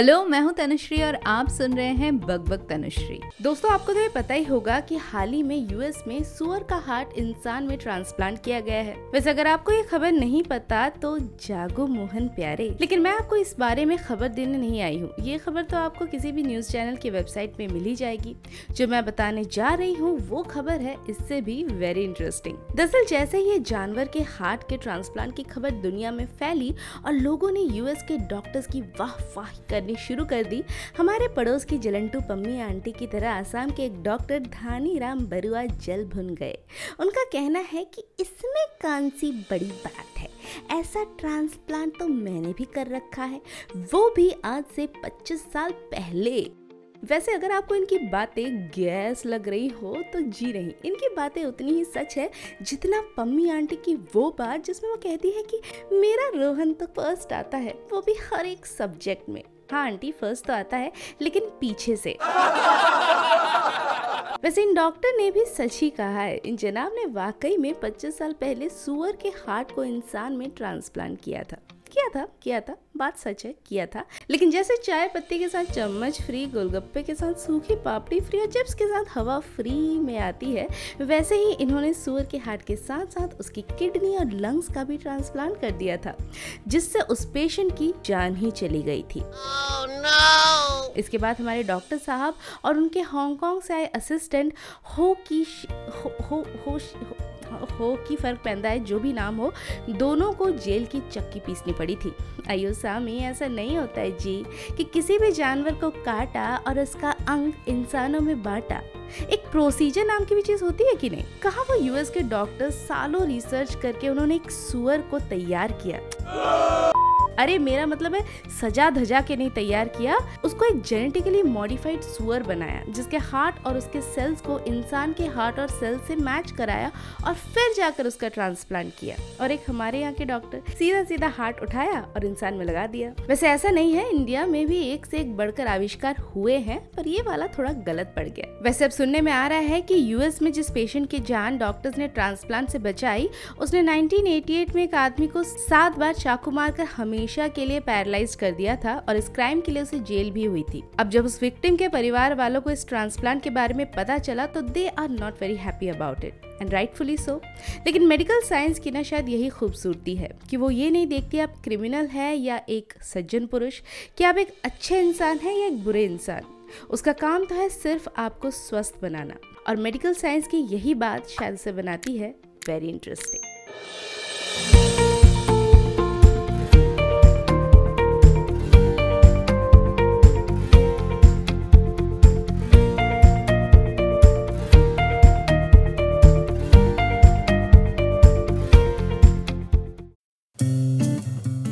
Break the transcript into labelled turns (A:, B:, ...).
A: Hello, मैं हूँ तनुश्री और आप सुन रहे हैं बग तनुश्री। दोस्तों, आपको तो ये पता ही होगा कि हाल ही में यूएस में सुअर का हार्ट इंसान में ट्रांसप्लांट किया गया है। वैसे अगर आपको ये खबर नहीं पता तो जागो मोहन प्यारे। लेकिन मैं आपको इस बारे में खबर देने नहीं आई हूँ। ये खबर तो आपको किसी भी न्यूज़ चैनल की वेबसाइट में मिल जाएगी। जो मैं बताने जा रही हूँ, वो खबर है, इससे भी वेरी इंटरेस्टिंग दरअसल, जैसे ये जानवर के हार्ट के ट्रांसप्लांट की खबर दुनिया में फैली और लोगों ने यूएस के डॉक्टर्स की वाह वाह करनी करनी शुरू कर दी। हमारे पड़ोस की जलंटू पम्मी आंटी की तरह आसाम के एक डॉक्टर धानी राम बरुआ जल भुन गए। उनका कहना है कि इसमें कौन सी बड़ी बात है। ऐसा ट्रांसप्लांट तो मैंने भी कर रखा है। वो भी आज से 25 साल पहले। वैसे अगर आपको इनकी बातें गैस लग रही हो तो जी नहीं। इनकी बातें उतनी ही सच है जितना पम्मी आंटी की वो बात जिसमें वो कहती है कि मेरा रोहन तो फ़र्स्ट आता है, वो भी हर एक सब्जेक्ट में। हाँ आंटी फ़र्स्ट तो आता है, लेकिन पीछे से। वैसे इन डॉक्टर ने भी सच ही कहा है। इन जनाब ने वाकई में 25 साल पहले सुअर के हार्ट को इंसान में ट्रांसप्लांट किया था। किया था किया था बात सच है किया था लेकिन जैसे चाय पत्ती के साथ चम्मच फ्री गोलगप्पे के साथ सूखी पापड़ी फ्री और चिप्स के साथ हवा फ्री में आती है वैसे ही इन्होंने सुअर के हार्ट के साथ साथ उसकी किडनी और लंग्स का भी ट्रांसप्लांट कर दिया था जिससे उस पेशेंट की जान ही चली गई थी oh, no! इसके बाद हमारे डॉक्टर साहब और उनके हांगकांग से आए असिस्टेंट हो की हो, हो, हो, हो हो कि फ़र्क पैदा है, जो भी नाम हो, दोनों को जेल की चक्की पीसनी पड़ी थी। अयो सामी, ऐसा नहीं होता है जी कि किसी भी जानवर को काटा और उसका अंग इंसानों में बांटा। एक प्रोसीजर नाम की भी चीज़ होती है कि नहीं? कहा वो यूएस के डॉक्टर सालों रिसर्च करके उन्होंने एक सुअर को तैयार किया? अरे, मेरा मतलब है सजा धजा के नहीं तैयार किया, उसको एक जेनेटिकली मॉडिफाइड सुअर बनाया, जिसके हार्ट और उसके सेल्स को इंसान के हार्ट और सेल्स से मैच कराया और फिर जाकर उसका ट्रांसप्लांट किया। और एक हमारे यहाँ के डॉक्टर सीधा सीधा हार्ट उठाया और इंसान में लगा दिया। वैसे ऐसा नहीं है इंडिया में भी एक से एक बढ़कर आविष्कार हुए हैं, पर ये वाला थोड़ा गलत पड़ गया। वैसे अब सुनने में आ रहा है कि यूएस में जिस पेशेंट की जान डॉक्टर्स ने ट्रांसप्लांट से बचाई, उसने 1988 में एक आदमी को सात बार चाकू मारकर हमेशा हमेशा के लिए पैरालाइज कर दिया था और इस क्राइम के लिए उसे जेल भी हुई थी। अब जब उस विक्टिम के परिवार वालों को इस ट्रांसप्लांट के बारे में पता चला तो they are not very happy about it and rightfully so लेकिन मेडिकल साइंस की ना शायद यही खूबसूरती है कि वो ये नहीं देखती आप क्रिमिनल है या एक सज्जन पुरुष, कि आप एक अच्छे इंसान है या एक बुरे इंसान। उसका काम तो है सिर्फ़ आपको स्वस्थ बनाना। और मेडिकल साइंस की यही बात शायद उसे बनाती है वेरी इंटरेस्टिंग